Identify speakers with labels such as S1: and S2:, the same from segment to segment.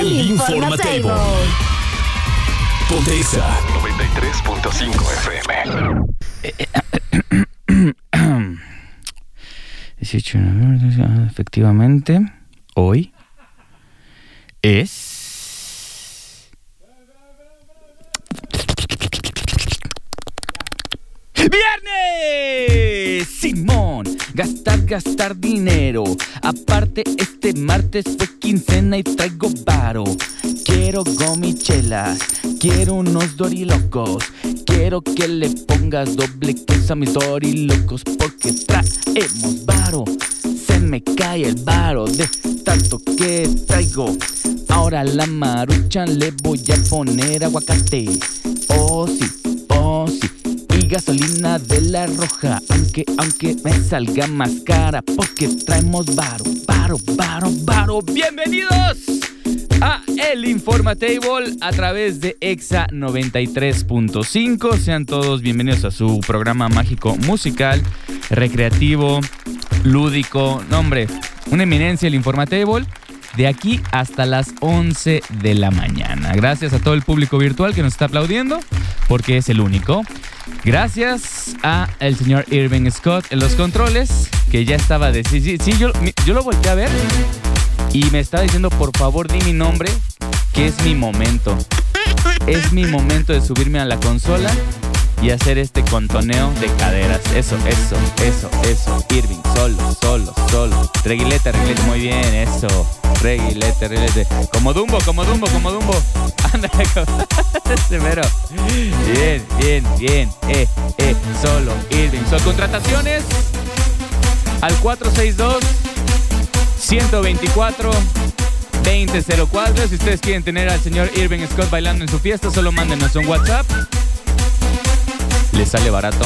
S1: El Informatable. Pontexa 93.5 FM.
S2: 18, efectivamente, hoy es... ¡Viernes! Simón, gastar, gastar dinero. Aparte, este martes fue quincena y traigo varo. Quiero gomichelas, quiero unos dorilocos. Quiero que le pongas doble queso a mis dorilocos porque traemos varo. Se me cae el varo de tanto que traigo. Ahora la maruchan le voy a poner aguacate. Oh sí, gasolina de la roja, aunque, aunque me salga más cara, porque traemos varo, varo, varo, varo. Bienvenidos a El Informatable a través de Exa 93.5. Sean todos bienvenidos a su programa mágico musical, recreativo, lúdico. No, hombre, una eminencia el Informatable. De aquí hasta las 11 de la mañana. Gracias a todo el público virtual que nos está aplaudiendo, porque es el único. Gracias a el señor Irving Scott en los controles, que ya estaba de... Sí, yo, yo lo volteé a ver y me estaba diciendo, por favor, di mi nombre, que es mi momento. Es mi momento de subirme a la consola y hacer este contoneo de caderas. Eso, eso, eso, eso. Irving, solo, solo, solo. Reguilete, reguilete, muy bien, eso. Reguilete, reguilete. Como Dumbo, como Dumbo, como Dumbo. Ándale, severo. Bien, bien, bien. Eh, eh, solo, Irving. Son contrataciones al 462 124 2004. Si ustedes quieren tener al señor Irving Scott bailando en su fiesta, solo mándenos un WhatsApp. Les sale barato.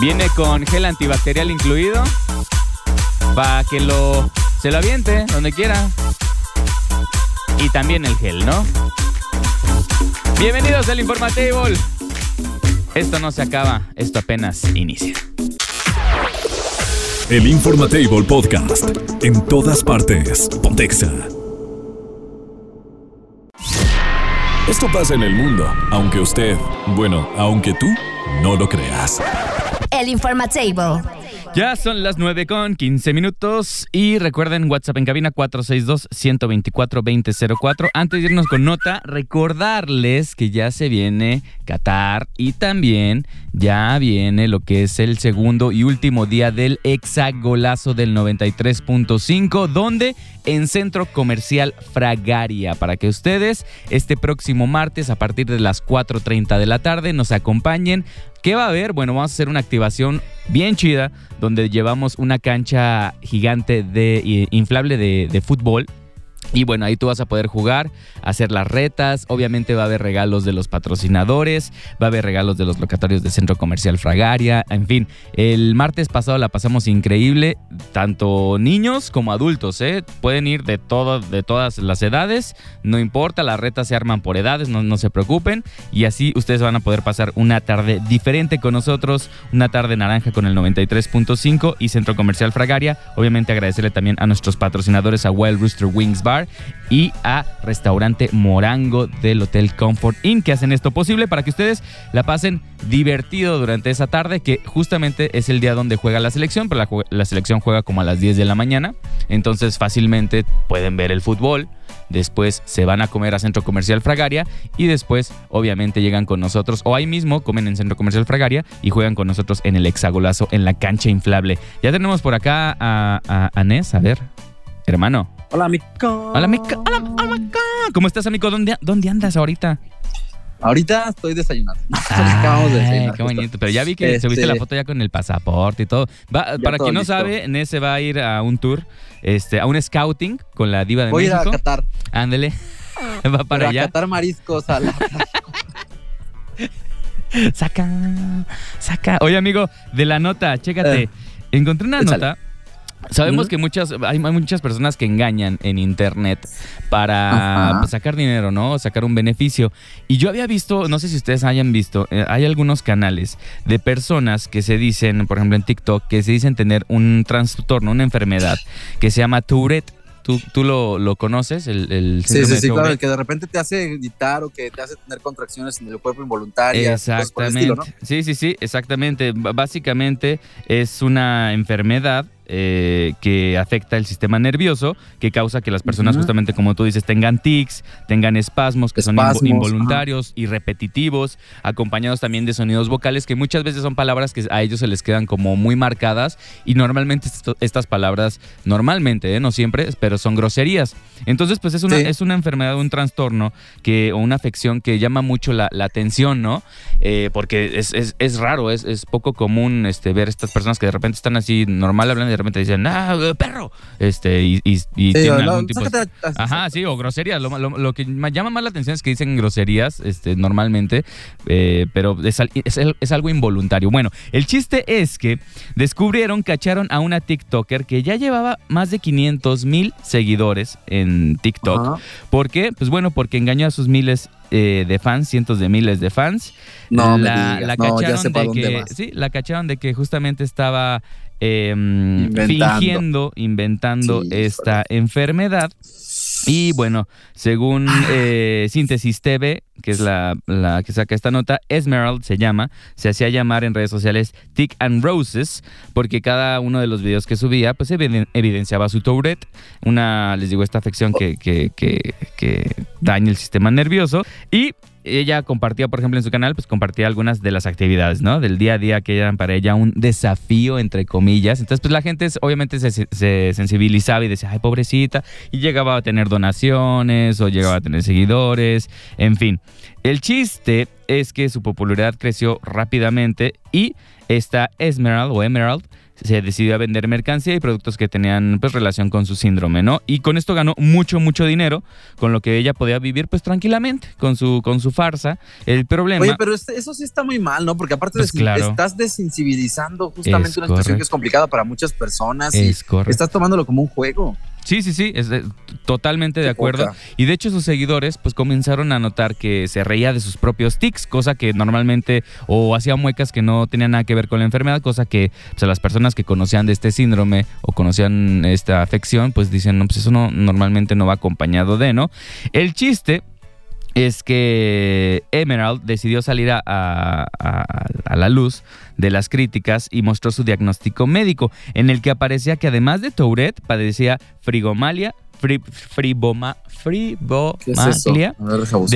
S2: Viene con gel antibacterial incluido. Para que lo se lo aviente donde quiera. Y también el gel, ¿no? Bienvenidos al Informatable. Esto no se acaba, esto apenas inicia.
S1: El Informatable Podcast en todas partes. Pontexa. Esto pasa en el mundo, aunque usted, bueno, aunque tú no lo creas.
S3: El Informatable.
S2: Ya son las 9 con 15 minutos y recuerden WhatsApp en cabina 462-124-2004. Antes de irnos con nota, recordarles que ya se viene Qatar y también ya viene lo que es el segundo y último día del hexagolazo del 93.5, donde en Centro Comercial Fragaria, para que ustedes este próximo martes a partir de las 4.30 de la tarde nos acompañen ¿Qué va a haber? Bueno, vamos a hacer una activación bien chida donde llevamos una cancha gigante de inflable de, de fútbol. Y bueno, ahí tú vas a poder jugar, hacer las retas. Obviamente va a haber regalos de los patrocinadores, va a haber regalos de los locatarios de Centro Comercial Fragaria. En fin, el martes pasado la pasamos increíble, tanto niños como adultos, ¿eh? Pueden ir de, de todas las edades, no importa, las retas se arman por edades, no, no se preocupen. Y así ustedes van a poder pasar una tarde diferente con nosotros, una tarde naranja con el 93.5 y Centro Comercial Fragaria. Obviamente agradecerle también a nuestros patrocinadores, a Wild Rooster Wings Y a Restaurante Morango del Hotel Comfort Inn, que hacen esto posible para que ustedes la pasen divertido durante esa tarde, que justamente es el día donde juega la selección, pero la, selección juega como a las 10 de la mañana, entonces fácilmente pueden ver el fútbol. Después se van a comer a Centro Comercial Fragaria y después obviamente llegan con nosotros o ahí mismo comen en Centro Comercial Fragaria y juegan con nosotros en el hexagolazo en la cancha inflable. Ya tenemos por acá a, a, a a ver. Hermano.
S4: Hola, amigo.
S2: Hola, amigo. Hola, hola, amigo. ¿Cómo estás, amigo? ¿Dónde, ¿Dónde andas ahorita?
S4: Ahorita estoy desayunando.
S2: Acabamos
S4: de
S2: desayunar. Qué bonito. Pero ya vi que
S4: Este-
S2: subiste la foto ya con el pasaporte y todo. Va- para
S4: todo
S2: quien no
S4: listo.
S2: sabe, Nes se va a ir a un tour, este, a un scouting con la diva de
S4: Voy a ir a
S2: México.
S4: Qatar.
S2: Ándele. Va para
S4: a
S2: allá.
S4: Qatar mariscos a la
S2: Saca, saca. Oye, amigo, de la nota, chécate.
S4: Eh,
S2: Encontré una
S4: échale.
S2: nota. Sabemos que muchas, hay, hay muchas personas que engañan en internet para
S4: Ajá.
S2: pues, sacar dinero, ¿no? Sacar un beneficio. Y yo había visto, no sé si ustedes hayan visto, eh, hay algunos canales de personas que se dicen, por ejemplo en TikTok, que se dicen tener un trastorno, una enfermedad que se llama Tourette. ¿Tú, tú lo, lo conoces? El, el
S4: Sí, sí, sí, claro, el que de repente te hace gritar o que te hace tener contracciones en el cuerpo involuntarias.
S2: Exactamente.
S4: estilo, ¿no?
S2: Sí, sí, sí, exactamente. B- Básicamente es una enfermedad eh, que afecta el sistema nervioso, que causa que las personas,
S4: Ujú.
S2: justamente como tú dices, tengan tics, tengan espasmos que son invo- involuntarios y repetitivos, acompañados también de sonidos vocales, que muchas veces son palabras que a ellos se les quedan como muy marcadas y normalmente esto- estas palabras, normalmente, ¿eh? no siempre, pero son groserías. Entonces, pues es una,
S4: Sí.
S2: es una enfermedad, un trastorno que, o una afección que llama mucho la, la atención, ¿no? Eh, porque es, es, es raro, es, es poco común este, ver estas personas que de repente están así normal hablando y de repente dicen, ah, perro, este, y, y, y
S4: Sí,
S2: tienen
S4: no,
S2: algún tipo de... Ajá, sí, o groserías. Lo, lo- lo que ma- llama más la atención es que dicen groserías este, normalmente, eh, pero es, es algo involuntario. Bueno, el chiste es que descubrieron, cacharon a una TikToker que ya llevaba más de 500 mil seguidores en TikTok.
S4: Ajá.
S2: ¿Por qué? Pues bueno, porque engañó a sus miles eh, de fans, cientos de miles de fans.
S4: No, me
S2: la,
S4: digas,
S2: la
S4: no, ya
S2: cacharon
S4: sé
S2: de
S4: dónde
S2: que,
S4: vas.
S2: sí, la cacharon de que justamente estaba eh,
S4: Inventando.
S2: fingiendo, inventando
S4: Sí,
S2: esta enfermedad. Y bueno, según eh, Síntesis TV, que es la, la que saca esta nota, Esmerald se llama, se hacía llamar en redes sociales Tick and Roses, porque cada uno de los videos que subía, pues eviden- evidenciaba su Tourette, una, les digo, esta afección que, que, que, que daña el sistema nervioso. Y ella compartía, por ejemplo, en su canal, pues compartía algunas de las actividades, ¿no? Del día a día que eran para ella un desafío, entre comillas. Entonces, pues la gente obviamente se, se sensibilizaba y decía, ay, pobrecita, y llegaba a tener donaciones o llegaba a tener seguidores, en fin. El chiste es que su popularidad creció rápidamente y esta Esmerald o Emerald se decidió a vender mercancía y productos que tenían pues relación con su síndrome, ¿no? Y con esto ganó mucho, mucho dinero, con lo que ella podía vivir pues tranquilamente con su, con su farsa. El problema...
S4: Oye, pero este- eso sí está muy mal, ¿no? Porque aparte
S2: Pues
S4: de-
S2: claro.
S4: estás desensibilizando justamente
S2: Es
S4: una situación que es complicada para muchas personas y
S2: es correcto.
S4: estás tomándolo como un juego.
S2: Sí, sí, sí, es de- totalmente de acuerdo.
S4: poca.
S2: Y de hecho sus seguidores pues comenzaron a notar que se reía de sus propios tics, cosa que normalmente o hacía muecas que no tenían nada que ver con la enfermedad, cosa que pues, a las personas que conocían de este síndrome o conocían esta afección pues dicen, no, pues eso no, normalmente no va acompañado de, ¿no? El chiste es que Emerald decidió salir a, a- a- a la luz de las críticas y mostró su diagnóstico médico, en el que aparecía que además de Tourette padecía frigomalia, fri- friboma- fribomalia,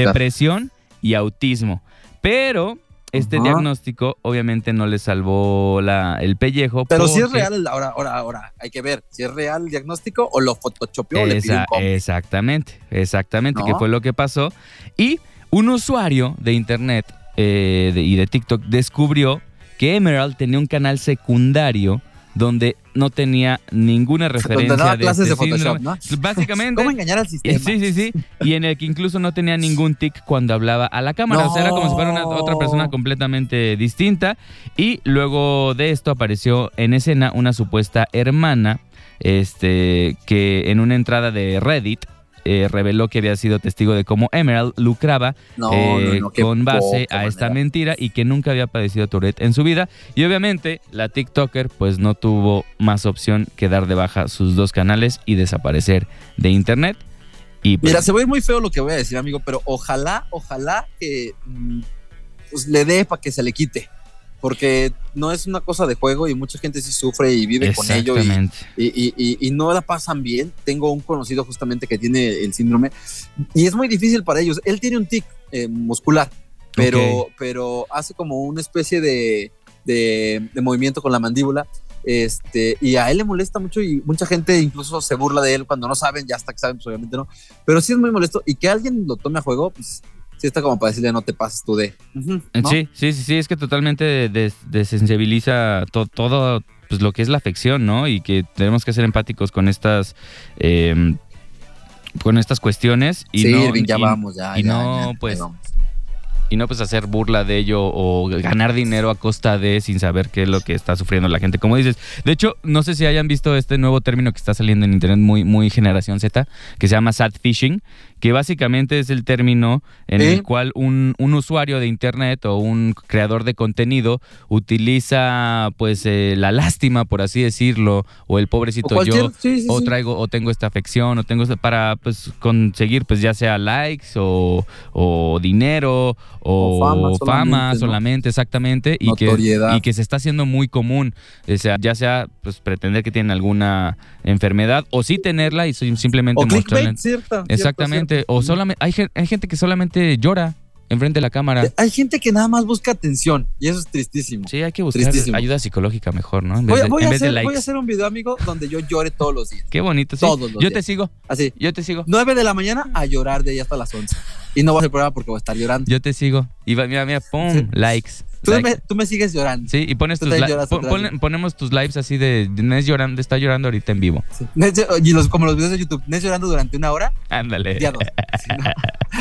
S2: depresión y autismo. Pero este
S4: Ajá.
S2: diagnóstico obviamente no le salvó la, el pellejo.
S4: Pero si es real, ahora, ahora, ahora, hay que ver si es real el diagnóstico o lo photoshopeó o le pidió un
S2: exactamente, exactamente,
S4: ¿No?
S2: que fue lo que pasó. Y un usuario de internet eh, de- y de TikTok descubrió que Emerald tenía un canal secundario donde no tenía ninguna referencia
S4: Donde daba
S2: de
S4: clases
S2: este
S4: de Photoshop,
S2: síndrome.
S4: ¿no?
S2: Básicamente.
S4: ¿Cómo engañar al sistema?
S2: Sí, sí, sí. Y en el que incluso no tenía ningún tic cuando hablaba a la cámara. O sea, era como si fuera una, otra persona completamente distinta. Y luego de esto apareció en escena una supuesta hermana este, que en una entrada de Reddit eh, reveló que había sido testigo de cómo Emerald lucraba
S4: No,
S2: eh,
S4: no, no, qué
S2: con base a esta mentira y que nunca había padecido Tourette en su vida. Y obviamente la TikToker pues no tuvo más opción que dar de baja sus dos canales y desaparecer de internet. Y pues,
S4: Mira, se ve muy feo lo que voy a decir, amigo, pero ojalá, ojalá que mm, pues, le dé para que se le quite. Porque no es una cosa de juego y mucha gente sí sufre y vive con ello y, y, y- y- y no la pasan bien. Tengo un conocido justamente que tiene el síndrome y es muy difícil para ellos. Él tiene un tic eh, muscular, pero,
S2: Ok.
S4: pero hace como una especie de, de- de movimiento con la mandíbula Este, y a él le molesta mucho y mucha gente incluso se burla de él cuando no saben, ya hasta que saben, pues obviamente no. Pero sí es muy molesto y que alguien lo tome a juego, pues sí está como para decirle no te pases tú de. ¿no?
S2: Sí, sí, sí, sí, es que totalmente des- desensibiliza to- todo pues, lo que es la afección, ¿no? Y que tenemos que ser empáticos con estas eh, con estas cuestiones y
S4: sí,
S2: no
S4: Irving, ya
S2: y-
S4: vamos, ya.
S2: y
S4: ya,
S2: no,
S4: ya,
S2: pues, y no pues hacer burla de ello o ganar dinero a costa de sin saber qué es lo que está sufriendo la gente. Como dices, de hecho, no sé si hayan visto este nuevo término que está saliendo en internet muy, muy generación Z, que se llama sad phishing, que básicamente es el término en
S4: ¿Eh?
S2: el cual un, un usuario de internet o un creador de contenido utiliza pues eh, la lástima, por así decirlo, o el pobrecito yo,
S4: sí, sí,
S2: o traigo o tengo esta afección o tengo esta- para pues conseguir pues ya sea likes o, o dinero o,
S4: O fama
S2: fama
S4: solamente,
S2: exactamente y que, y que se está haciendo muy común o sea, ya sea pues pretender que tienen alguna enfermedad o sí tenerla y sim- simplemente mostrarla
S4: clickbait, cierto. cierto,
S2: exactamente o solamente hay, hay gente que solamente llora enfrente de la cámara
S4: Hay gente que nada más busca atención y eso es tristísimo.
S2: sí hay que buscar
S4: Tristísimo.
S2: ayuda psicológica mejor no en vez,
S4: Voy,
S2: de,
S4: voy
S2: en
S4: a
S2: vez de
S4: hacer,
S2: likes
S4: voy a hacer un video, amigo, donde yo llore todos los días.
S2: qué bonito sí
S4: Todos los
S2: yo
S4: días.
S2: te sigo
S4: Así,
S2: yo te sigo
S4: 9 de la mañana a llorar de ahí hasta las 11. Y no voy a hacer prueba porque voy a estar llorando.
S2: Yo te sigo. Y va, mira, mira, pum,
S4: Sí.
S2: likes.
S4: Tú,
S2: likes.
S4: me, tú me sigues llorando.
S2: Sí, y pones
S4: Tú
S2: tus
S4: también
S2: li-
S4: lloras
S2: pon- ponemos tus lives así de, Nes llorando, está llorando ahorita en vivo.
S4: Nes- Y los, como los videos de YouTube, Nes llorando durante una hora,
S2: Ándale.
S4: día dos. Sí, no.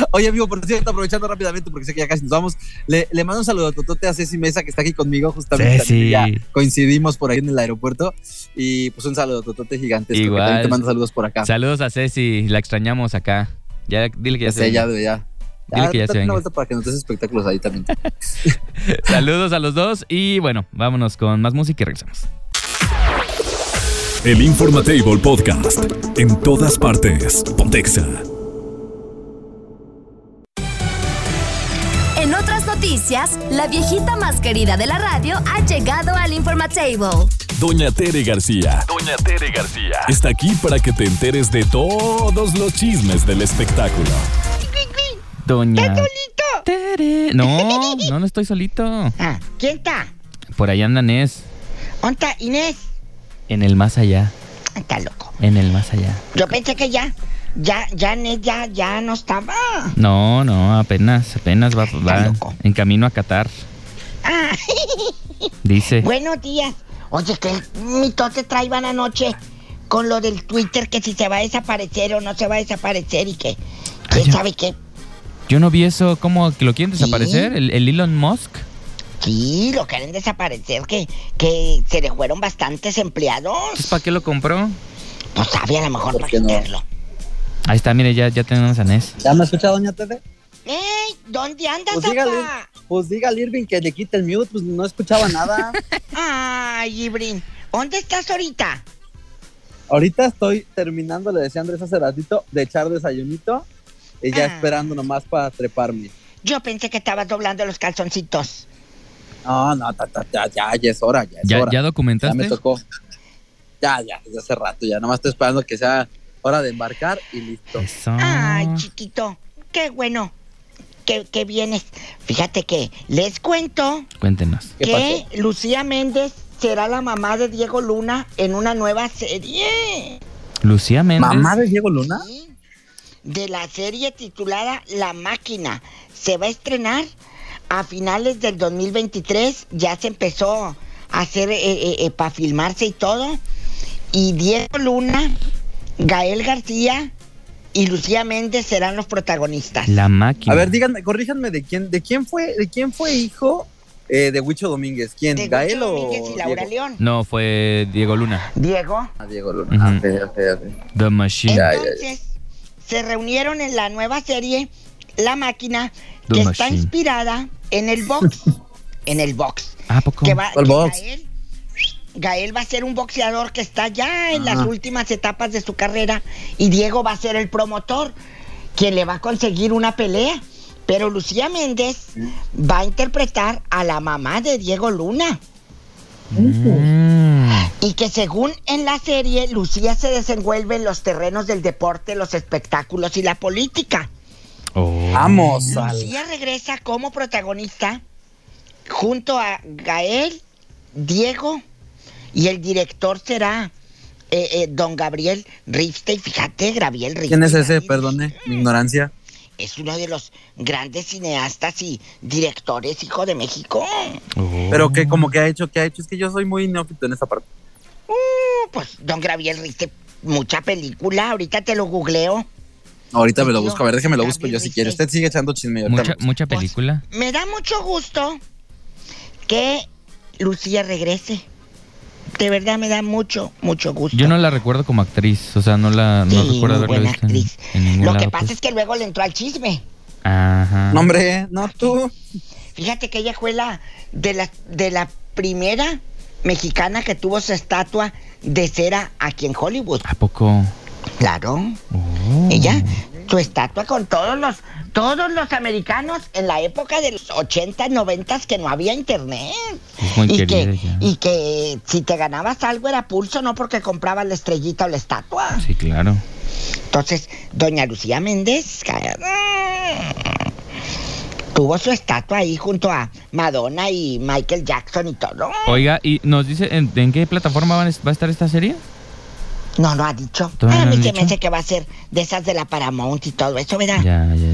S4: Oye, amigo, por cierto, aprovechando rápidamente porque sé que ya casi nos vamos, le, le mando un saludo a Totote a Ceci Mesa que está aquí conmigo, justamente. También Ya coincidimos por ahí en el aeropuerto. Y pues un saludo a Totote gigantesco.
S2: Igual.
S4: también te mando saludos por acá.
S2: Saludos a Ceci, la extrañamos acá. Ya, dile que ya
S4: Ya
S2: se
S4: sé, ya, ya.
S2: Dile que ya se venga.
S4: una vuelta para que nos des espectáculos ahí también.
S2: Saludos a los dos y bueno, vámonos con más música y regresamos.
S1: El Informatable Podcast. En todas partes. Pontexa.
S3: En otras noticias, la viejita más querida de la radio ha llegado al Informatable.
S1: Doña Tere García. Doña Tere García. Está aquí para que te enteres de todos los chismes del espectáculo.
S2: Doña. Tere. No, no, no estoy solito.
S5: Ah, ¿quién está?
S2: Por ahí anda Nes.
S5: ¿Dónde está Inés?
S2: En el más allá.
S5: Está loco.
S2: En el más allá.
S5: Yo pensé que ya, ya, ya Inés ya, ya no estaba.
S2: No, no, apenas, apenas va, va en camino a Qatar.
S5: Ah,
S2: Dice.
S5: buenos días. Oye, ¿qué mitote traían anoche con lo del Twitter que si se va a desaparecer o no se va a desaparecer y que quién
S2: Ay,
S5: sabe qué?
S2: Yo no vi eso, ¿cómo que lo quieren desaparecer?
S5: Sí.
S2: ¿El, el Elon Musk?
S5: Sí, lo quieren desaparecer, que, que se le fueron bastantes empleados.
S2: ¿para qué lo compró?
S5: Pues sabe a lo mejor
S4: ¿Por
S5: para
S4: qué no?
S2: Ahí está, mire, ya, ya tenemos a Nes.
S4: ¿Ya me escucha, doña Tere?
S5: ¡Ey! ¿Dónde andas,
S4: Pues dígale,
S5: papá?
S4: pues dígale Irving que le quite el mute, pues no escuchaba nada.
S5: Ay, Ibrin, ¿dónde estás ahorita?
S4: Ahorita estoy terminando, le decía Andrés hace ratito, de echar desayunito y ya
S5: Ah.
S4: esperando nomás para treparme.
S5: Yo pensé que estabas doblando los calzoncitos.
S4: No, no, ta, ta, ya, ya, ya es hora, ya es
S2: ¿Ya,
S4: hora.
S2: ¿Ya
S4: Ya
S2: documentaste?
S4: me tocó. Ya, ya, desde hace rato, ya nomás estoy esperando que sea hora de embarcar y listo.
S2: Eso.
S5: Ay, chiquito, qué bueno que, que vienes. Fíjate que les cuento
S2: Cuéntenos.
S4: ¿Qué
S5: que Lucía Méndez será la mamá de Diego Luna en una nueva serie.
S2: Lucía Méndez.
S4: ¿Mamá de Diego Luna?
S5: Sí, De la serie titulada La Máquina. Se va a estrenar a finales del 2023. Ya se empezó a hacer para filmarse y todo. Y Diego Luna, Gael García y Lucía Méndez serán los protagonistas.
S2: La máquina.
S4: A ver, díganme, corríjanme de quién, de quién fue, de quién fue hijo eh, de Huicho Domínguez. ¿Quién?
S5: De
S4: ¿Gael
S5: Huicho
S4: o
S5: Domínguez y Laura
S4: Diego?
S5: León.
S2: No, fue Diego Luna.
S5: Diego.
S4: Ah, Diego Luna. Ah, ok, ok, ok.
S2: The Machine.
S5: Entonces, se reunieron en la nueva serie La Máquina,
S2: The
S5: que está inspirada en el box. en el box.
S2: ¿Ah, ¿a poco?
S5: Que va,
S4: ¿Cuál
S5: que
S4: box?
S5: Gael, Gael va a ser un boxeador que está ya en las últimas etapas de su carrera y Diego va a ser el promotor, quien le va a conseguir una pelea. Pero Lucía Méndez va a interpretar a la mamá de Diego Luna.
S2: Mm.
S5: Y que según en la serie, Lucía se desenvuelve en los terrenos del deporte, los espectáculos y la política.
S2: Oh.
S4: Vamos al...
S5: Lucía regresa como protagonista junto a Gael, Diego Y el director será eh, eh, don Gabriel Ripstein. Fíjate, Gabriel Ripstein.
S4: ¿Quién es ese? Perdone, mi ignorancia.
S5: Es uno de los grandes cineastas y directores, hijo de México.
S2: Oh.
S4: Pero que como que ha hecho, que ha hecho, es que yo soy muy neófito en esa parte.
S5: Uh, pues don Gabriel Ripstein, mucha película. Ahorita te lo googleo.
S4: Ahorita me lo busco, a ver, déjeme lo busco yo si quiere. Usted sigue echando chisme.
S2: Mucha, mucha película.
S5: Me da mucho gusto que Lucía regrese. De verdad me da mucho, mucho gusto.
S2: Yo no la recuerdo como actriz, o sea, no la no
S5: Sí,
S2: recuerdo
S5: muy
S2: haberla
S5: buena
S2: visto
S5: actriz.
S2: en ningún
S5: Lo que pasa
S2: pues.
S5: es que luego le entró al chisme.
S2: Ajá.
S4: No, hombre, no tú.
S5: Fíjate que ella fue la de la de la primera mexicana que tuvo su estatua de cera aquí en Hollywood.
S2: ¿A poco?
S5: Claro.
S2: Oh.
S5: Ella, su estatua con todos los todos los americanos en la época de los 80, 90 que no había internet.
S2: Muy
S5: y, que, y que si te ganabas algo era pulso, no porque comprabas la estrellita o la estatua.
S2: Sí, claro.
S5: Entonces, doña Lucía Méndez tuvo su estatua ahí junto a Madonna y Michael Jackson y todo.
S2: Oiga, ¿y nos dice en, en qué plataforma va a estar esta serie?
S5: No, no ha dicho.
S2: ¿Todavía
S5: a mí se me hace que va a ser de esas de la Paramount y todo eso, ¿verdad?
S2: Ya, ya,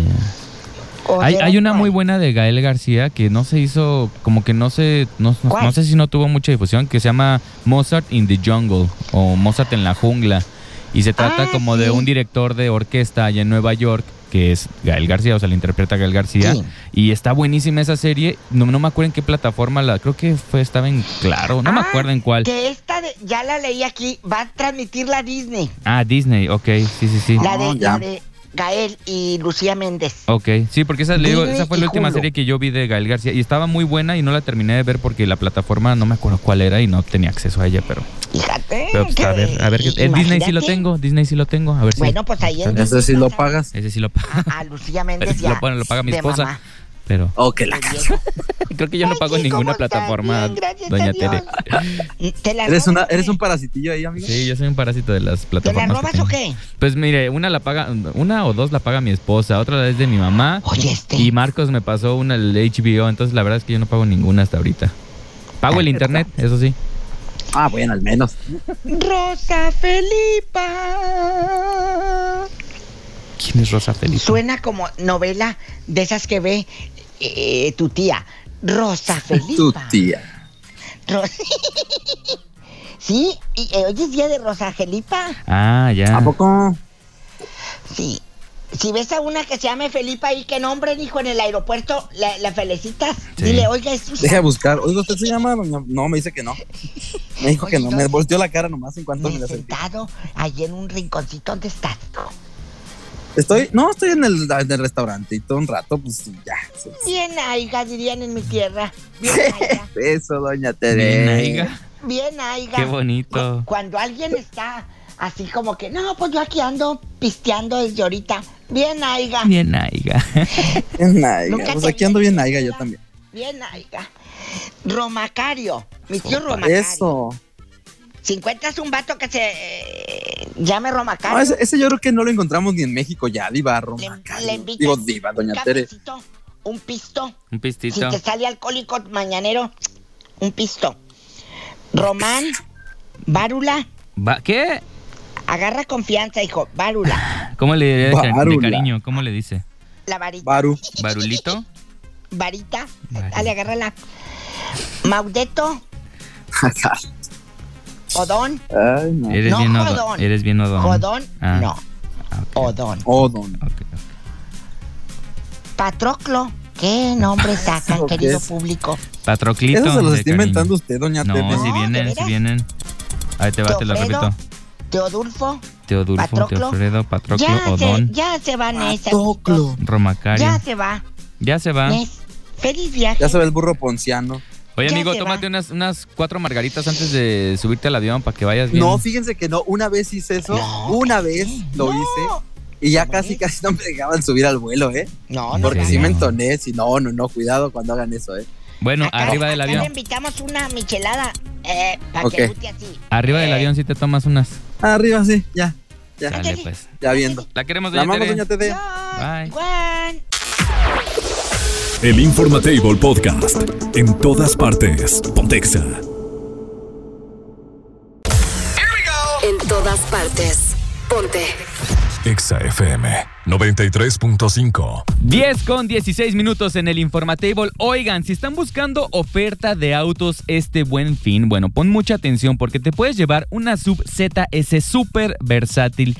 S2: Hay, una muy buena de Gael García que no se hizo, como que no se, no, no-
S5: ¿Cuál?
S2: no sé si no tuvo mucha difusión, que se llama Mozart in the Jungle o Mozart en la jungla. Y se trata
S5: Ah,
S2: como de un director de orquesta allá en Nueva York, que es Gael García, o sea, la interpreta Gael García.
S5: Sí.
S2: Y está buenísima esa serie. No, no me acuerdo en qué plataforma la, creo que fue, estaba en Claro, no me
S5: Ah,
S2: acuerdo en cuál.
S5: Que esta, de- ya la leí aquí, va a transmitir la Disney.
S2: Ah, Disney, ok, sí, sí, sí.
S5: La de,
S4: ya.
S5: la de Gael y Lucía Méndez.
S2: Ok, sí, porque esa, le digo, esa fue la última
S5: Hulu.
S2: serie que yo vi de Gael García y estaba muy buena y no la terminé de ver porque la plataforma no me acuerdo cuál era y no tenía acceso a ella, pero,
S5: Fíjate.
S2: pero pues,
S5: que-
S2: a ver, a ver, en Disney sí lo tengo, Disney sí lo tengo, a ver si.
S5: Bueno, pues ahí en
S2: Ese
S4: sí lo pagas.
S2: Ese sí lo paga,
S5: A, a Lucía Méndez ya.
S2: lo, pone- lo paga mi esposa,
S5: mamá.
S2: Pero
S4: Oh, que la
S5: vieja.
S2: creo que yo no pago en ninguna plataforma,
S5: Bien,
S2: doña. Tere.
S5: ¿Te la
S4: ¿Eres, una? ¿Eres un parasitillo ahí, amigo?
S2: Sí, yo soy un parásito de las
S5: ¿Te la
S2: plataformas.
S5: robas o qué?
S2: Pues mire, una la paga, una o dos la paga mi esposa, otra es de mi mamá.
S5: Oye, este.
S2: Y Marcos me pasó una el HBO, entonces la verdad es que yo no pago ninguna hasta ahorita. Pago el internet, eso sí.
S4: Ah, bueno, al menos.
S5: Rosa Felipa.
S2: ¿Quién es Rosa Felipe?
S5: Suena como novela de esas que ve eh, tu tía. Rosa Felipa.
S4: Tu tía.
S5: Ro- sí, y, eh, hoy es día de Rosa Felipa.
S2: Ah, ya.
S4: ¿A poco?
S5: Sí. Si ves a una que se llame Felipa y que nombren, hijo, en el aeropuerto, la, la felicitas.
S2: Sí.
S5: Dile, oiga, es.
S4: Deja de buscar. Oiga, ¿usted se llama? No, me dice que no. Me dijo que
S5: Oye,
S4: no.
S5: no.
S4: Me volteó la cara nomás en cuanto me
S5: Me
S4: la
S5: sentado allí en un rinconcito donde estás. tú?
S4: Estoy, no, estoy en el, en el restaurante y todo un rato, pues ya.
S5: Bien, aiga, dirían en mi tierra. Bien, aiga.
S4: Eso, doña Tere.
S2: Bien, aiga.
S5: Bien, aiga.
S2: Qué bonito.
S5: Cu- Cuando alguien está así como que, no, pues yo aquí ando pisteando desde ahorita. Bien, aiga.
S2: Bien, aiga.
S4: Bien aiga.
S5: Nunca
S4: Pues aquí ando
S5: en
S4: bien aiga yo también.
S5: Bien, aiga. Romacario. Mi tío Romacario.
S4: Eso.
S5: Si encuentras un vato que se eh, llame Romacario.
S4: No, ese, ese yo creo que no lo encontramos ni en México ya, Diva Roma.
S5: le,
S4: Digo, Diva, doña
S5: un
S4: Tere.
S5: cafecito, un pisto.
S2: Un
S5: Si
S2: pistito.
S5: te sale alcohólico mañanero, un pisto. Román, Bárula,
S2: Va- ¿Qué?
S5: agarra confianza, hijo. Bárula,
S2: ¿Cómo le diría de, cariño? ¿Cómo le dice?
S5: la varita.
S4: Baru.
S2: ¿Barulito?
S5: varita.
S2: Varita.
S5: Dale, agárrala. Maudeto, Odón,
S4: Ay, no.
S2: Eres
S5: No,
S2: bien odón. Eres bien odón.
S5: Jodón,
S2: Ah.
S5: no.
S2: Ah.
S5: Odón.
S4: Odon.
S2: Ok, ok.
S5: Patroclo. ¿Qué nombre sacan,
S4: ¿Eso qué
S5: querido
S4: es?
S5: público?
S2: Patroclito.
S4: Eso se los está inventando usted, doña
S2: No,
S4: Tere.
S2: si
S5: ¿de
S2: vienen, si vienen. Ahí te va, te lo repito.
S5: Teodulfo.
S2: Teodulfo,
S5: Patroclo.
S2: Teofredo, Patroclo,
S5: Ya se,
S2: Odón,
S5: ya se va Nesa.
S4: Patroclo.
S2: Romacario.
S5: Ya se va.
S2: Ya se va.
S5: Feliz viaje.
S4: Ya se ve el burro ponciano.
S2: Oye,
S5: Ya
S2: amigo, tómate unas, unas cuatro margaritas antes de subirte al avión para que vayas bien.
S4: No, fíjense que no. Una vez hice eso.
S5: No,
S4: una vez lo
S5: No.
S4: hice. Y ya
S5: ¿Cómo
S4: casi,
S5: es?
S4: casi no me dejaban subir al vuelo, ¿eh?
S5: No,
S2: ¿En
S5: no.
S4: Porque sí me entoné. Si no, no, no. Cuidado cuando hagan eso, ¿eh?
S2: Bueno,
S5: Acá-
S2: arriba del avión.
S5: le invitamos una michelada eh, para que guste así.
S2: Arriba del
S5: Eh,
S2: avión si te tomas unas.
S4: Arriba, sí. Ya. Ya.
S2: Dale, pues.
S4: Ya viendo.
S2: La queremos,
S4: La
S2: doña
S4: amamos,
S2: Tere.
S4: doña Tere.
S2: Bye.
S5: Juan.
S1: El Informatable Podcast. En todas partes. Pontexa.
S3: martes. Ponte.
S1: Exa FM 93.5.
S2: 10 con 16 minutos en el Informatable. Oigan, si están buscando oferta de autos este buen fin, bueno, pon mucha atención porque te puedes llevar una sub ZS super versátil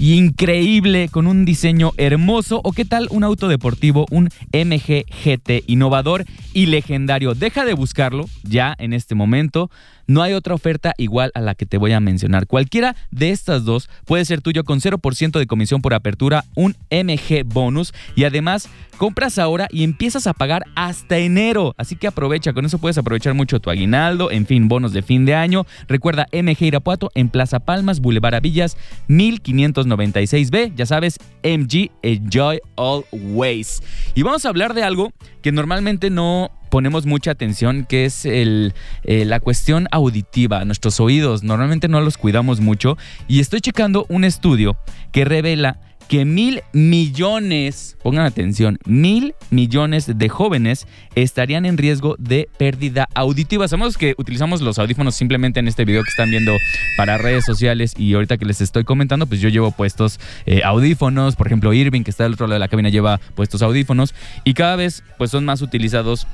S2: increíble con un diseño hermoso o qué tal un auto deportivo, un MG GT innovador y legendario. Deja de buscarlo ya en este momento. No hay otra oferta igual a la que te voy a mencionar. Cualquiera de estas dos puede ser tuyo con 0% de comisión por apertura, un MG bonus y además compras ahora y empiezas a pagar hasta enero. Así que aprovecha, con eso puedes aprovechar mucho tu aguinaldo, en fin, bonos de fin de año. Recuerda MG Irapuato en Plaza Palmas, Boulevard Villas, 1596B. Ya sabes, MG Enjoy Always. Y vamos a hablar de algo que normalmente no ponemos mucha atención, que es el, eh, la cuestión auditiva. Nuestros oídos normalmente no los cuidamos mucho y estoy checando un estudio que revela que mil millones, pongan atención, mil millones de jóvenes estarían en riesgo de pérdida auditiva. Sabemos que utilizamos los audífonos simplemente en este video que están viendo para redes sociales y ahorita que les estoy comentando, pues yo llevo puestos eh, audífonos, por ejemplo Irving que está del otro lado de la cabina lleva puestos audífonos y cada vez pues son más utilizados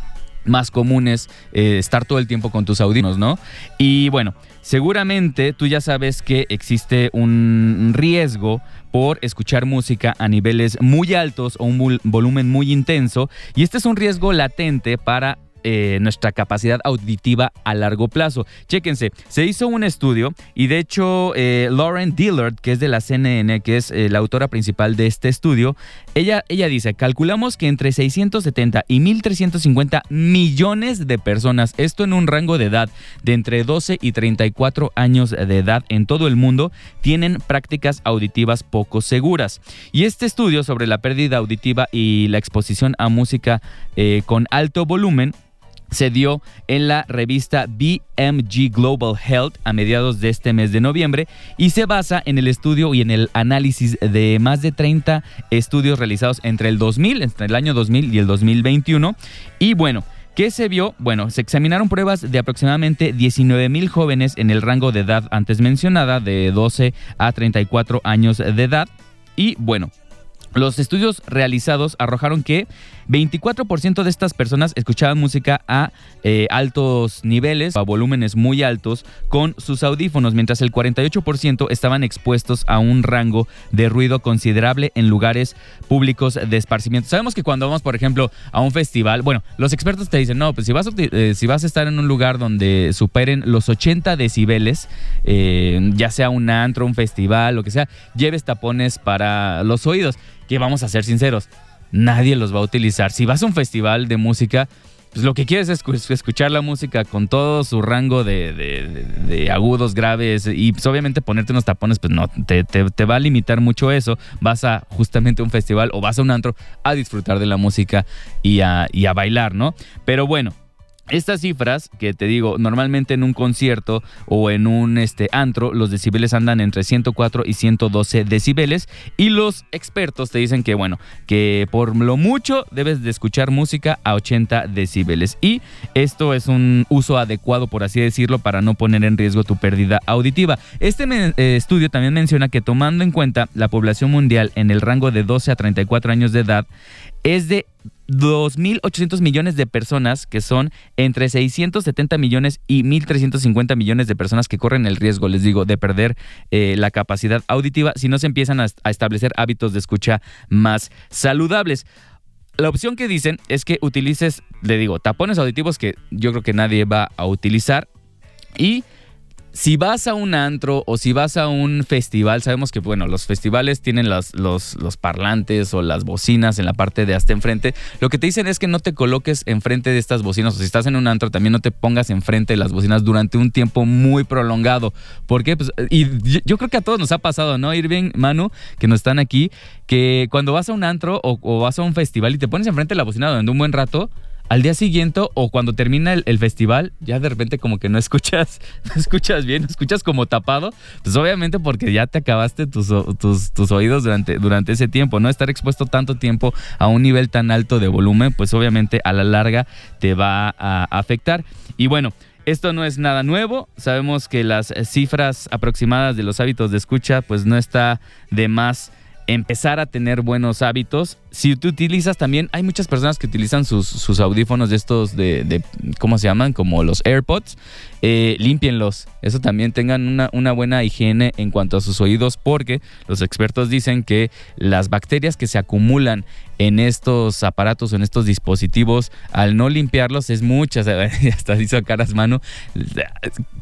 S2: más comunes eh, estar todo el tiempo con tus audífonos, ¿no? Y bueno, seguramente tú ya sabes que existe un riesgo por escuchar música a niveles muy altos o un volumen muy intenso y este es un riesgo latente para eh, nuestra capacidad auditiva a largo plazo. Chéquense, se hizo un estudio y de hecho eh, Lauren Dillard, que es de la CNN, que es eh, la autora principal de este estudio, ella, ella dice, calculamos que entre 670 y 1.350 millones de personas, esto en un rango de edad de entre 12 y 34 años de edad en todo el mundo, tienen prácticas auditivas poco seguras. Y este estudio sobre la pérdida auditiva y la exposición a música con alto volumen se dio en la revista BMG Global Health a mediados de este mes de noviembre y se basa en el estudio y en el análisis de más de 30 estudios realizados entre el 2000, entre el año 2000 y el 2021. Y bueno, ¿Qué se vio? Bueno, se examinaron pruebas de aproximadamente 19 mil jóvenes en el rango de edad antes mencionada, de 12 a 34 años de edad. Y bueno, los estudios realizados arrojaron que 24% de estas personas escuchaban música a eh, altos niveles, a volúmenes muy altos, con sus audífonos, mientras el 48% estaban expuestos a un rango de ruido considerable en lugares públicos de esparcimiento. Sabemos que cuando vamos, por ejemplo, a un festival, bueno, los expertos te dicen, no, pues si vas a, eh, si vas a estar en un lugar donde superen los 80 decibeles, eh, ya sea un antro, un festival, lo que sea, lleves tapones para los oídos que vamos a ser sinceros, nadie los va a utilizar. Si vas a un festival de música, pues lo que quieres es escuchar la música con todo su rango de, agudos, graves y pues obviamente ponerte unos tapones, pues no, te, va a limitar mucho eso. Vas a justamente un festival o vas a un antro a disfrutar de la música y a, y a bailar, ¿no? Pero bueno, estas cifras, que te digo, normalmente en un concierto o en un este, antro, los decibeles andan entre 104 y 112 decibeles. Y los expertos te dicen que, bueno, que por lo mucho debes de escuchar música a 80 decibeles. Y esto es un uso adecuado, por así decirlo, para no poner en riesgo tu pérdida auditiva. Este eh, estudio también menciona que tomando en cuenta la población mundial en el rango de 12 a 34 años de edad, es de 2.800 millones de personas, que son entre 670 millones y 1.350 millones de personas que corren el riesgo, les digo, de perder eh, la capacidad auditiva si no se empiezan a, a establecer hábitos de escucha más saludables. La opción que dicen es que utilices, le digo, tapones auditivos que yo creo que nadie va a utilizar y si vas a un antro o si vas a un festival, sabemos que, bueno, los festivales tienen los, los, parlantes o las bocinas en la parte de hasta enfrente. Lo que te dicen es que no te coloques enfrente de estas bocinas o si estás en un antro también no te pongas enfrente de las bocinas durante un tiempo muy prolongado. ¿Por qué? Pues, y yo creo que a todos nos ha pasado, ¿no, Irving, Manu, que nos están aquí, que cuando vas a un antro o, o vas a un festival y te pones enfrente de la bocina durante un buen rato, al día siguiente o cuando termina el, festival, ya de repente como que no escuchas, no escuchas bien, escuchas como tapado, pues obviamente porque ya te acabaste tus, tus, oídos durante, durante ese tiempo, ¿no? Estar expuesto tanto tiempo a un nivel tan alto de volumen, pues obviamente a la larga te va a afectar. Y bueno, Esto no es nada nuevo. Sabemos que las cifras aproximadas de los hábitos de escucha, pues no está de más empezar a tener buenos hábitos. Si tú utilizas también, hay muchas personas que utilizan sus, audífonos de estos de, ¿cómo se llaman? Como los AirPods. Eh, límpienlos. Eso también tengan una, una, buena higiene en cuanto a sus oídos porque los expertos dicen que las bacterias que se acumulan en estos aparatos, en estos dispositivos, al no limpiarlos es muchas. Hasta hizo caras mano.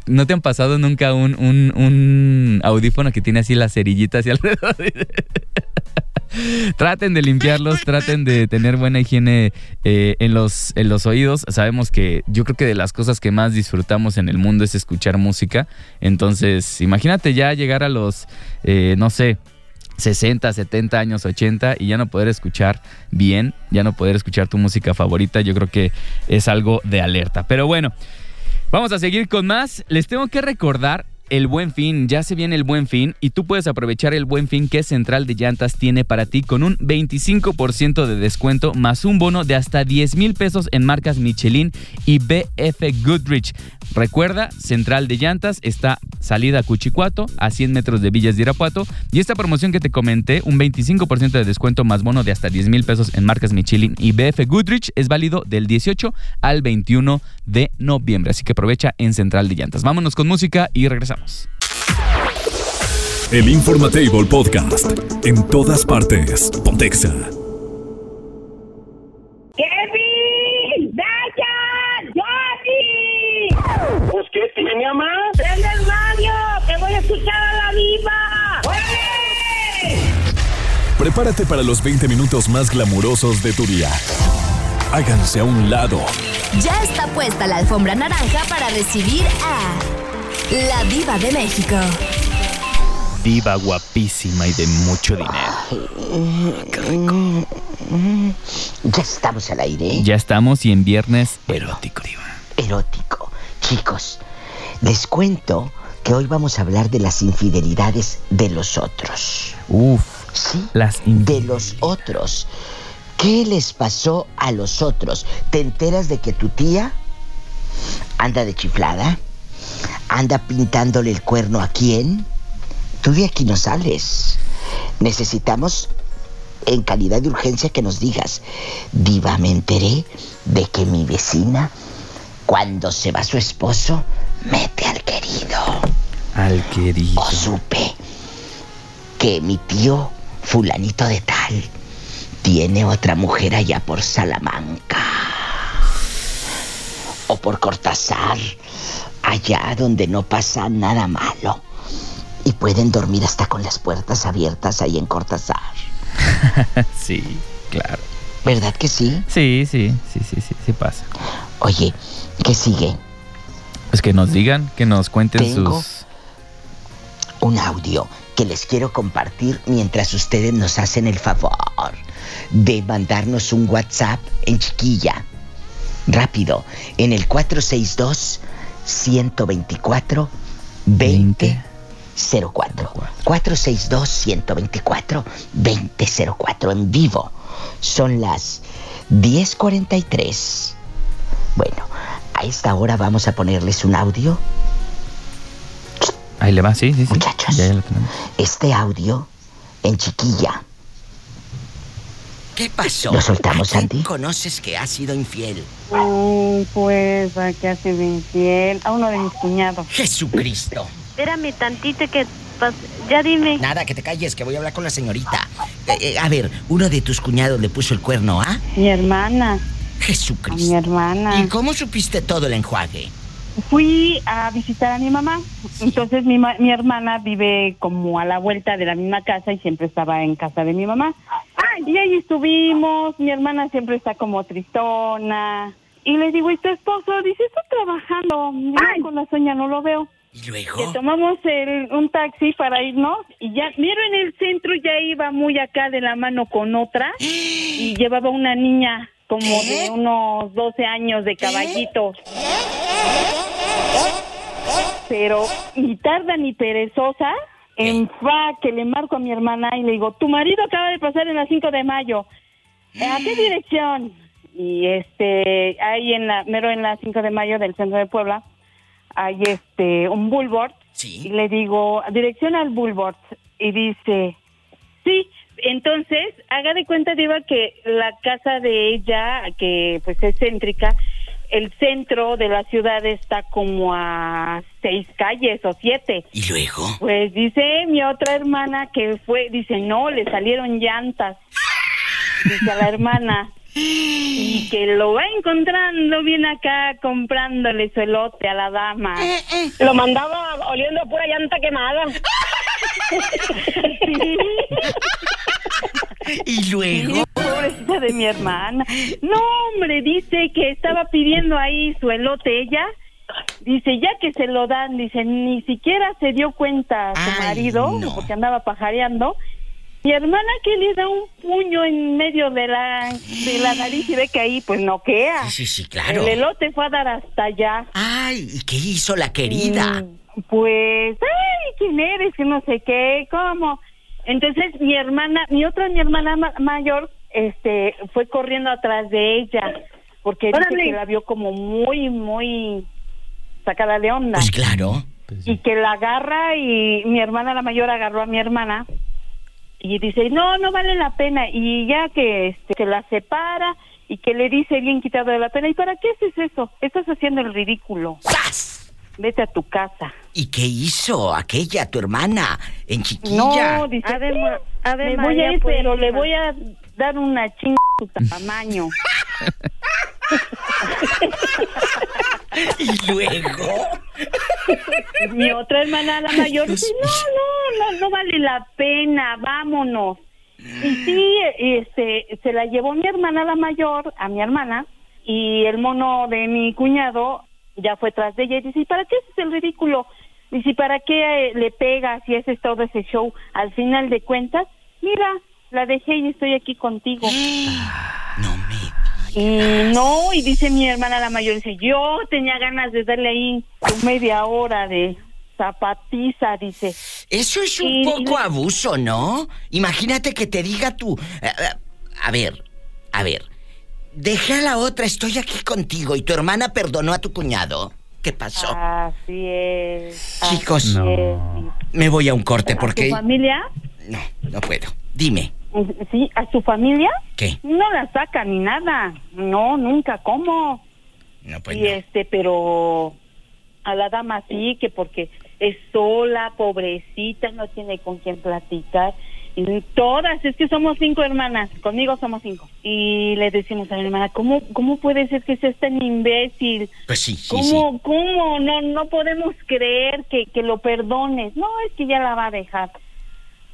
S2: ¿No te han pasado nunca un, un, un audífono que tiene así las cerillitas alrededor? traten de limpiarlos, traten de tener buena higiene eh, en, los, en los oídos. Sabemos que yo creo que de las cosas que más disfrutamos en el mundo es escuchar música. Entonces, imagínate ya llegar a los, eh, no sé, 60, 70 años, 80 y ya no poder escuchar bien, ya no poder escuchar tu música favorita, yo creo que es algo de alerta. Pero bueno, vamos a seguir con más. Les tengo que recordar el buen fin, ya se viene el buen fin y tú puedes aprovechar el buen fin que Central de Llantas tiene para ti con un 25% de descuento más un bono de hasta 10 mil pesos en marcas Michelin y BF Goodrich. Recuerda, Central de Llantas está salida a Cuchicuato, a 100 metros de Villas de Irapuato y esta promoción que te comenté, un 25% de descuento más bono de hasta 10 mil pesos en marcas Michelin y BF Goodrich es válido del 18 al 21 de noviembre. Así que aprovecha en Central de Llantas. Vámonos con música y regresamos.
S1: El Informatable Podcast. En todas partes. Pontexa.
S6: ¡Kevin! ¡Dayan! ¡Johnny!
S7: ¿Pues qué tiene, mamá?
S6: ¡Prende el radio! ¡Que voy a escuchar a la viva!
S1: Prepárate para los 20 minutos más glamurosos de tu día. Háganse a un lado.
S3: Ya está puesta la alfombra naranja para recibir a la Diva de México.
S2: Diva guapísima y de mucho dinero.
S5: Qué rico. Ya estamos al aire.
S2: Ya estamos y en viernes erótico, Diva.
S5: Erótico. Chicos, les cuento que hoy vamos a hablar de las infidelidades de los otros.
S2: Uf.
S5: ¿Sí?
S2: Las
S5: de los otros. ¿Qué les pasó a los otros? ¿Te enteras de que tu tía anda de chiflada? Anda pintándole el cuerno a quién, tú de aquí no sales. Necesitamos en calidad de urgencia que nos digas, diva, me enteré de que mi vecina, cuando se va su esposo, mete al querido.
S2: Al querido.
S5: O supe que mi tío, fulanito de tal, tiene otra mujer allá por Salamanca. O por Cortázar allá donde no pasa nada malo. Y pueden dormir hasta con las puertas abiertas ahí en Cortázar.
S2: sí, claro.
S5: ¿Verdad que sí?
S2: Sí, sí, sí, sí, sí, sí pasa.
S5: Oye, ¿qué sigue?
S2: Pues que nos digan, que nos cuenten
S5: Tengo
S2: sus...
S5: Un audio que les quiero compartir mientras ustedes nos hacen el favor de mandarnos un WhatsApp en chiquilla. Rápido, en el 462 124 20 04 462 124 2004 en vivo. Son las 10:43. Bueno, a esta hora vamos a ponerles un audio.
S2: Ahí le va, sí, sí, sí.
S5: Muchachos,
S2: Ya, ya lo
S5: este audio en chiquilla.
S8: ¿Qué pasó?
S5: ¿Lo soltamos,
S8: ¿A quién
S5: Sandy?
S8: conoces que ha sido infiel?
S9: Mm, pues a que ha sido infiel a uno de mis cuñados.
S8: Jesucristo.
S10: Espérame tantito que... pas- Ya dime.
S8: Nada, que te calles, que voy a hablar con la señorita. Eh, eh, a ver, uno de tus cuñados le puso el cuerno a
S9: Mi hermana, a mi
S8: Jesucristo.
S9: hermana.
S8: ¿Y cómo supiste todo el enjuague?
S9: Fui a visitar a mi mamá. Entonces mi, mi hermana vive como a la vuelta de la misma casa y siempre estaba en casa de mi mamá. Y ahí estuvimos, mi hermana siempre está como tristona. Y le digo, ¿y tu esposo? Dice, está trabajando. Yo con la sueña no lo veo.
S8: ¿Y
S9: Que
S8: luego?
S9: tomamos el, un taxi para irnos y ya, miro en el centro ya iba muy acá de la mano con otra y llevaba una niña como de unos 12 años de caballito. Pero ni tarda ni perezosa, en fa que le marco a mi hermana y le digo, tu marido acaba de pasar en la 5 de mayo. ¿A qué dirección? Y este, ahí en la, mero en la 5 de mayo del centro de Puebla, hay este un boulevard y le digo, dirección al boulevard y dice, sí, entonces haga de cuenta Diva que la casa de ella, que pues es céntrica, el centro de la ciudad está como a seis calles o siete.
S8: ¿Y luego?
S9: Pues dice mi otra hermana que fue, dice, no, le salieron llantas. Dice a la hermana. Y que lo va encontrando bien acá comprándole su elote a la dama.
S6: Lo mandaba oliendo a pura llanta quemada.
S8: ¿Y luego?
S9: Sí, pobrecita de mi hermana. No, hombre, dice que estaba pidiendo ahí su elote ella. Dice, ya que se lo dan, dice, ni siquiera se dio cuenta su marido, porque andaba pajareando. Mi hermana que le da un puño en medio de la, de la nariz y ve que ahí pues no queda.
S8: Sí, sí, claro.
S9: El elote fue a dar hasta allá.
S8: Ay, ¿y qué hizo la querida?
S9: Mm, Pues, ay, ¿quién eres? Que no sé qué, ¿cómo? Entonces mi hermana, mi otra mi hermana ma- mayor, este, fue corriendo atrás de ella porque dice que la vio como muy, muy sacada de onda.
S8: Pues claro.
S9: Y que la agarra y mi hermana la mayor agarró a mi hermana y dice, no, no vale la pena. Y ya que este, se la separa y que le dice bien quitado de la pena, ¿y para qué haces eso? Estás haciendo el ridículo. Vete a tu casa.
S8: ¿Y qué hizo aquella, tu hermana, en chiquilla?
S9: No, dice,
S10: Ave Ma- Ave
S9: me voy
S10: María
S9: a ir, pero le voy a dar una chinga a su tamaño.
S8: ¿Y luego?
S9: Mi otra hermana, la mayor, dice, no, no, no, no vale la pena, vámonos. Y sí, este, se la llevó mi hermana la mayor, a mi hermana, y el mono de mi cuñado ya fue tras de ella y dice, ¿y para qué haces el ridículo? ¿y para qué eh, le pegas y haces todo ese show? Al final de cuentas, mira, la dejé y estoy aquí contigo.
S8: No me...
S9: Y no, y dice mi hermana la mayor, dice, yo tenía ganas de darle ahí media hora de zapatiza, dice.
S8: Eso es un
S9: Y-
S8: poco abuso, ¿no? Imagínate que te diga tú... eh, eh, A ver, a ver. Deja a la otra, estoy aquí contigo y tu hermana perdonó a tu cuñado. ¿Qué pasó?
S9: Así es.
S8: Chicos,
S9: así es.
S8: me voy a un corte
S9: ¿A
S8: porque...
S9: su familia?
S8: No, no puedo. Dime,
S9: Sí, a su familia
S8: ¿qué?
S9: no la saca ni nada. No, nunca, ¿cómo?
S8: No, pues
S9: y
S8: no.
S9: este, pero a la dama sí, que porque es sola, pobrecita, no tiene con quién platicar. Todas, es que somos cinco hermanas, conmigo somos cinco. Y le decimos a mi hermana, ¿cómo, cómo puede ser que seas tan imbécil?
S8: Pues sí, sí,
S9: ¿Cómo, cómo? No, no podemos creer que, que lo perdones. No, es que ya la va a dejar.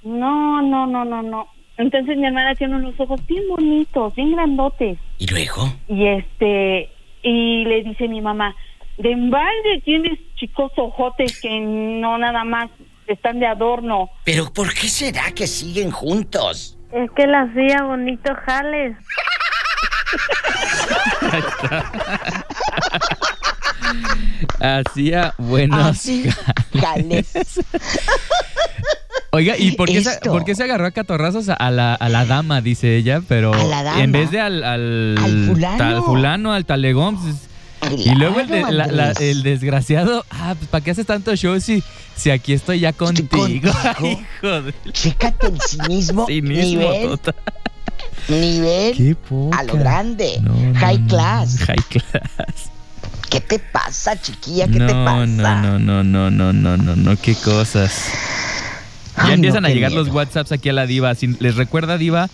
S9: No, no, no, no, no. Entonces mi hermana tiene unos ojos bien bonitos, bien grandotes.
S8: ¿Y luego?
S9: Y este, y le dice mi mamá, de embalde tienes chicos ojotes que no nada más están de adorno.
S8: ¿Pero por qué será que siguen juntos?
S10: Es que la hacía bonito jales.
S2: Hacía buenos.
S5: Así, jales.
S2: Oiga, ¿y por qué, se, por qué se agarró a catorrazos a, a la, a la dama, dice ella? Pero
S5: A la dama.
S2: en vez de al, al,
S5: Al fulano.
S2: tal fulano, al talegón. pues, y luego el, desgraciado, ah, pues ¿para qué haces tanto show si, si aquí estoy ya contigo? Estoy contigo.
S5: Chécate el cinismo,
S2: cinismo
S5: nivel,
S2: total.
S5: nivel a lo grande, high class.
S2: High class.
S5: ¿Qué te pasa, chiquilla? ¿Qué te pasa?
S2: No, no, no, no, no, no, no, no, qué cosas. Ya empiezan a llegar los WhatsApps aquí a la diva. Si les recuerda, diva,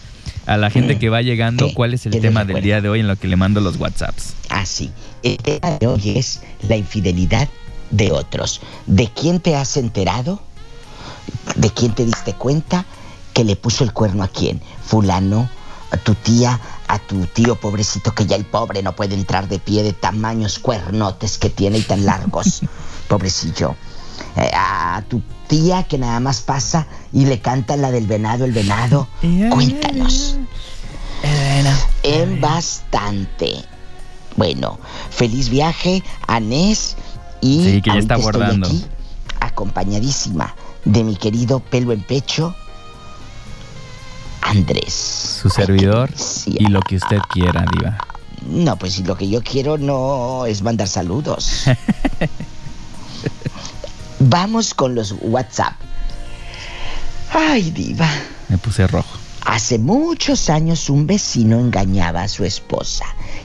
S2: a la gente que va llegando,
S5: ¿Qué?
S2: cuál es el
S5: ¿Qué les
S2: tema del día de hoy en lo que le mando los WhatsApps.
S5: Así. El tema de hoy es la infidelidad de otros. ¿De quién te has enterado? ¿De quién te diste cuenta que le puso el cuerno a quién? Fulano, a tu tía, a tu tío pobrecito que ya el pobre no puede entrar de pie de tamaños cuernotes que tiene y tan largos. Pobrecillo. Eh, a tu tía que nada más pasa y le canta la del venado, el venado. Cuéntanos. En bastante. Bueno, feliz viaje, Anés. Y
S2: Sí, que ya está
S5: ahorita estoy
S2: abordando.
S5: aquí, acompañadísima de mi querido pelo en pecho, Andrés.
S2: Su servidor y lo que usted quiera, diva.
S5: No, pues si lo que yo quiero no es mandar saludos. Vamos con los WhatsApp. Ay, diva.
S2: Me puse rojo.
S5: Hace muchos años un vecino engañaba a su esposa,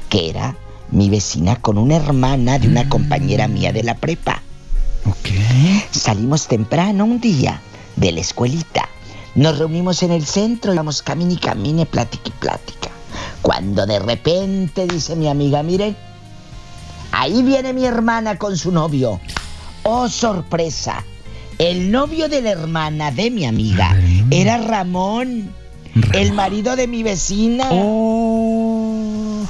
S5: que era mi vecina con una hermana de una compañera mía de la prepa.
S2: Ok.
S5: Salimos temprano un día de la escuelita. Nos reunimos en el centro, íbamos camine y camine, plática y plática. Cuando de repente dice mi amiga, miren, ahí viene mi hermana con su novio. Oh, sorpresa. El novio de la hermana de mi amiga era Ramón, el marido de mi vecina.
S2: Oh.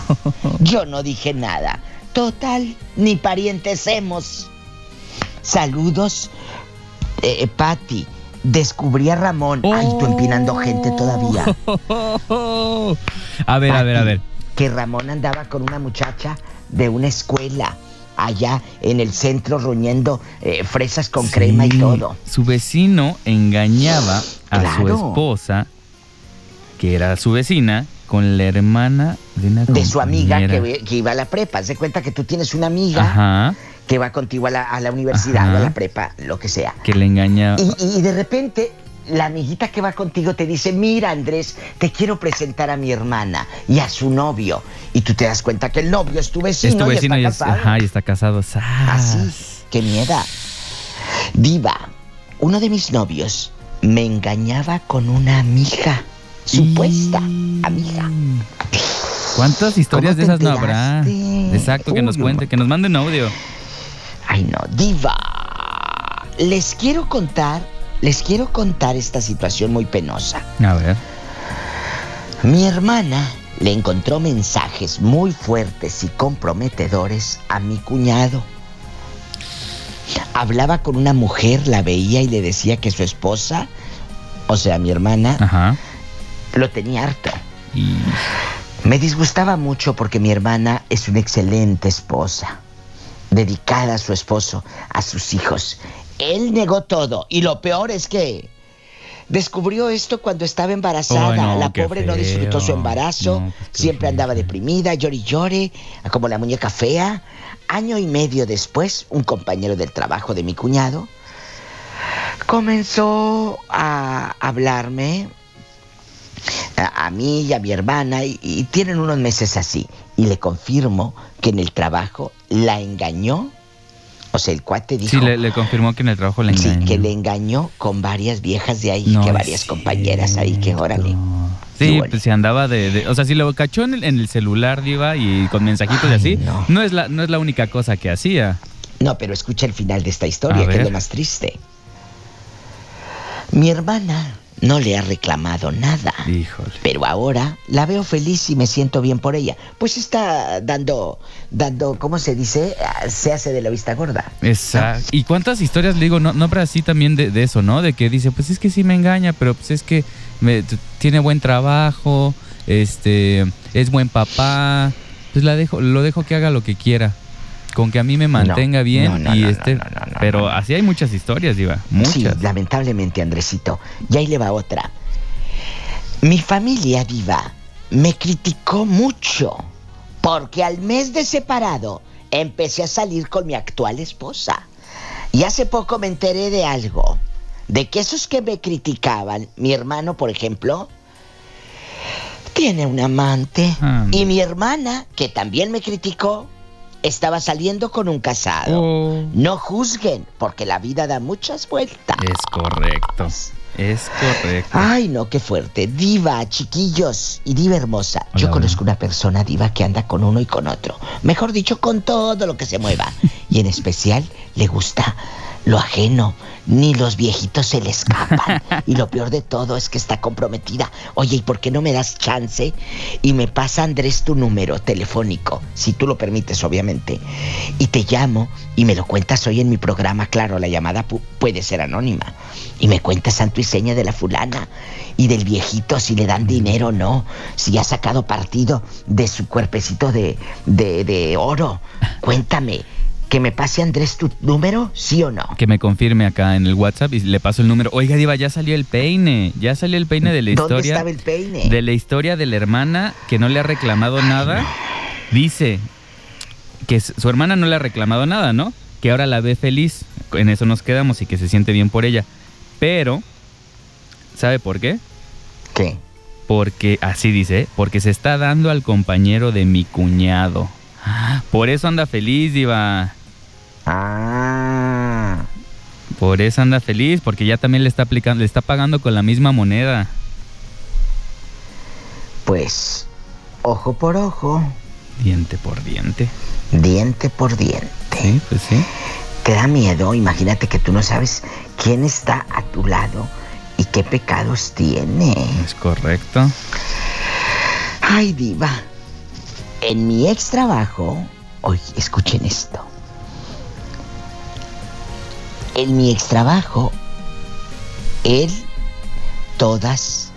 S5: Yo no dije nada. Total, ni parientes hemos. Saludos, eh, Patti. Descubrí a Ramón. Ay, tú empinando gente todavía.
S2: A ver, a ver, a ver.
S5: Que Ramón andaba con una muchacha de una escuela allá en el centro ruñendo eh, fresas con crema y todo.
S2: Su vecino engañaba a su esposa, que era su vecina, con la hermana de una
S5: De su amiga que, iba a la prepa. Se cuenta que tú tienes una amiga
S2: Ajá,
S5: que va contigo a la, a la universidad
S2: Ajá.
S5: o a la prepa, lo que sea.
S2: que le engañaba.
S5: Y, y de repente la amiguita que va contigo te dice, mira Andrés, te quiero presentar a mi hermana y a su novio. Y tú te das cuenta que el novio es tu vecino,
S2: es tu vecino
S5: y
S2: y,
S5: está
S2: es-
S5: casado.
S2: ajá, y está casado. ¡Sas!
S5: Así, qué miedo. Diva, uno de mis novios me engañaba con una amiga, supuesta
S2: Y-
S5: amiga.
S2: ¿Cuántas historias de
S5: ¿Cómo
S2: esas no habrá? Exacto, que nos
S5: Uy,
S2: cuente, que nos manden audio.
S5: Ay no, diva. Les quiero contar, les quiero contar esta situación muy penosa.
S2: A ver.
S5: Mi hermana le encontró mensajes muy fuertes y comprometedores a mi cuñado. Hablaba con una mujer, la veía y le decía que su esposa, o sea, mi hermana,
S2: Ajá.
S5: lo tenía harto.
S2: Y
S5: Me disgustaba mucho porque mi hermana es una excelente esposa, dedicada a su esposo, a sus hijos. Él negó todo y lo peor es que descubrió esto cuando estaba embarazada.
S2: No,
S5: La pobre no disfrutó su embarazo,
S2: No, pues,
S5: siempre andaba deprimida, llore y llore, como la muñeca fea. Año y medio después, un compañero del trabajo de mi cuñado comenzó a hablarme a, a mí y a mi hermana y, y tienen unos meses así. Y le confirmo que en el trabajo la engañó. O sea, el cuate dijo
S2: sí, le, le confirmó que en el trabajo le
S5: sí,
S2: engañó.
S5: que le engañó con varias viejas de ahí,
S2: No
S5: que varias compañeras ahí, que órale.
S2: Sí, pues se andaba de, de- O sea, si lo cachó en el, en el celular, Diva, y con mensajitos y así,
S5: no.
S2: no. es la, no es la única cosa que hacía.
S5: No, pero escucha el final de esta historia, que es lo más triste. Mi hermana no le ha reclamado nada.
S2: Híjole.
S5: Pero ahora la veo feliz y me siento bien por ella. Pues está dando, dando, ¿cómo se dice? Ah, Se hace de la vista gorda.
S2: Exacto. ¿Y cuántas historias le digo? No, no así también de, de eso, ¿no? De que dice, pues es que sí me engaña, pero pues es que me- tiene buen trabajo, este, es buen papá, pues la dejo, lo dejo que haga lo que quiera. Con que a mí me mantenga bien
S5: no, no,
S2: y este. pero así hay muchas historias, Diva.
S5: Sí,
S2: Muchas.
S5: lamentablemente, Andresito. Y ahí le va otra. Mi familia viva me criticó mucho porque al mes de separado empecé a salir con mi actual esposa. Y hace poco me enteré de algo. De que esos que me criticaban, mi hermano, por ejemplo, tiene un amante.
S2: Ah,
S5: y mi hermana, que también me criticó, estaba saliendo con un casado.
S2: Oh,
S5: No juzguen, porque la vida da muchas vueltas.
S2: es correcto. Es correcto.
S5: Ay, no, qué fuerte. Diva, chiquillos y diva hermosa. Yo
S2: Hola,
S5: conozco una persona diva que anda con uno y con otro. Mejor dicho, con todo lo que se mueva. Y en especial le gusta lo ajeno. Ni los viejitos se le escapan. Y lo peor de todo es que está comprometida. Oye, ¿y por qué no me das chance? Y me pasa Andrés tu número telefónico, si tú lo permites, obviamente. Y te llamo y me lo cuentas hoy en mi programa. Claro, la llamada pu- puede ser anónima. Y me cuentas santo y seña de la fulana y del viejito, si le dan dinero o no. Si ha sacado partido de su cuerpecito de, de, de oro. Cuéntame. ¿Que me pase Andrés tu número? ¿Sí o no?
S2: Que me confirme acá en el WhatsApp y le paso el número. Oiga, Diva, ya salió el peine. Ya salió el peine de la
S5: ¿Dónde
S2: historia.
S5: estaba el peine?
S2: De la historia de la hermana que no le ha reclamado nada. Dice que su hermana no le ha reclamado nada, ¿no? Que ahora la ve feliz. en eso nos quedamos y que se siente bien por ella. Pero, ¿sabe por qué?
S5: ¿Qué?
S2: Porque, así dice, porque se está dando al compañero de mi cuñado. Por eso anda feliz, Diva.
S5: Ah.
S2: Por eso anda feliz, porque ya también le está aplicando, le está pagando con la misma moneda.
S5: Pues, ojo por ojo,
S2: Diente por diente.
S5: diente por diente.
S2: Sí, pues sí.
S5: Te da miedo, imagínate que tú no sabes quién está a tu lado y qué pecados tiene.
S2: Es correcto.
S5: Ay, diva. En mi ex trabajo, oye, escuchen esto. En mi ex trabajo, él todas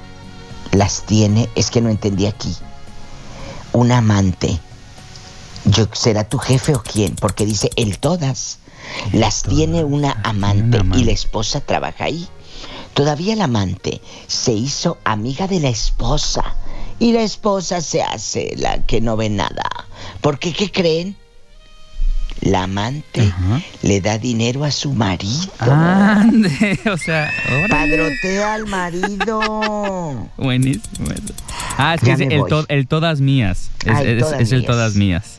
S5: las tiene, es que no entendí aquí. Un amante. Yo será tu jefe o quién, porque dice él todas las tiene una amante y la esposa trabaja ahí. Todavía el amante se hizo amiga de la esposa y la esposa se hace la que no ve nada. Porque, ¿qué creen? La amante le da dinero a su marido.
S2: Ande, o sea, órale.
S5: Padrotea al marido.
S2: Buenísimo. Ah, es que
S5: Ya
S2: es
S5: me
S2: el,
S5: voy.
S2: to- el todas mías. Es,
S5: Ay,
S2: es-
S5: todas
S2: es el todas mías.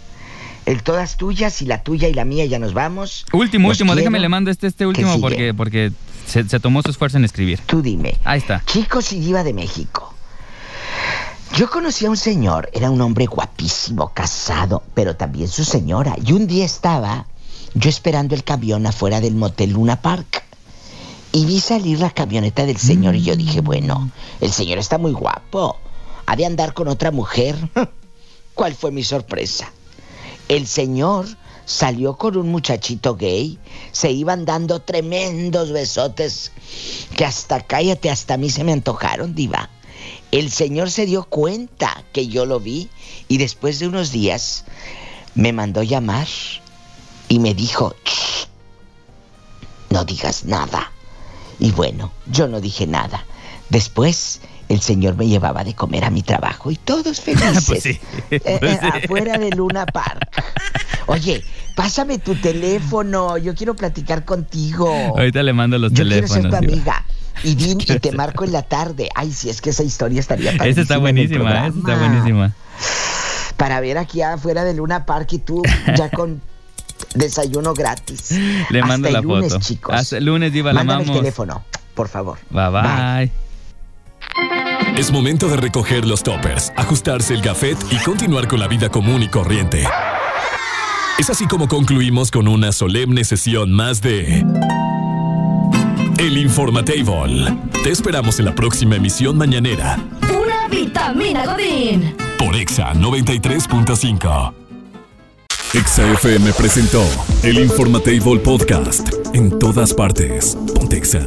S5: El todas tuyas y la tuya y la mía ya nos vamos.
S2: Último,
S5: Los
S2: último,
S5: quiero.
S2: déjame le mando este, este último porque, porque se, se tomó su esfuerzo en escribir.
S5: Tú dime.
S2: Ahí está.
S5: Chicos y diva de México. Yo conocí a un señor, era un hombre guapísimo, casado, pero también su señora. Y un día estaba yo esperando el camión afuera del motel Luna Park. Y vi salir la camioneta del señor y yo dije, bueno, el señor está muy guapo. Ha de andar con otra mujer. ¿Cuál fue mi sorpresa? El señor salió con un muchachito gay, se iban dando tremendos besotes que hasta cállate, hasta a mí se me antojaron, diva. El señor se dio cuenta que yo lo vi y después de unos días me mandó llamar y me dijo, "Shh, no digas nada. Y bueno, yo no dije nada. Después el señor me llevaba de comer a mi trabajo y todos felices.
S2: Pues sí,
S5: Eh,
S2: pues
S5: eh,
S2: sí.
S5: afuera de Luna Park. Oye, pásame tu teléfono, yo quiero platicar contigo.
S2: Ahorita le mando los
S5: Yo quiero ser
S2: teléfonos.
S5: tu amiga. Y, din- y te marco en la tarde. Ay, si es que esa historia estaría
S2: Esa está buenísima, esa está buenísima.
S5: Para ver aquí afuera de Luna Park y tú ya con desayuno gratis.
S2: Le
S5: Hasta
S2: mando
S5: el
S2: la
S5: lunes,
S2: foto.
S5: chicos.
S2: Hasta el lunes, Diva, la
S5: Mándame el teléfono, por favor.
S2: Bye bye.
S1: Es momento de recoger los toppers, ajustarse el gafet y continuar con la vida común y corriente. Es así como concluimos con una solemne sesión más de El Informatable. Te esperamos en la próxima emisión mañanera
S3: Pura vitamina Godín.
S1: por Exa 93.5. Exa FM presentó El Informatable Podcast. En todas partes. Pontexa.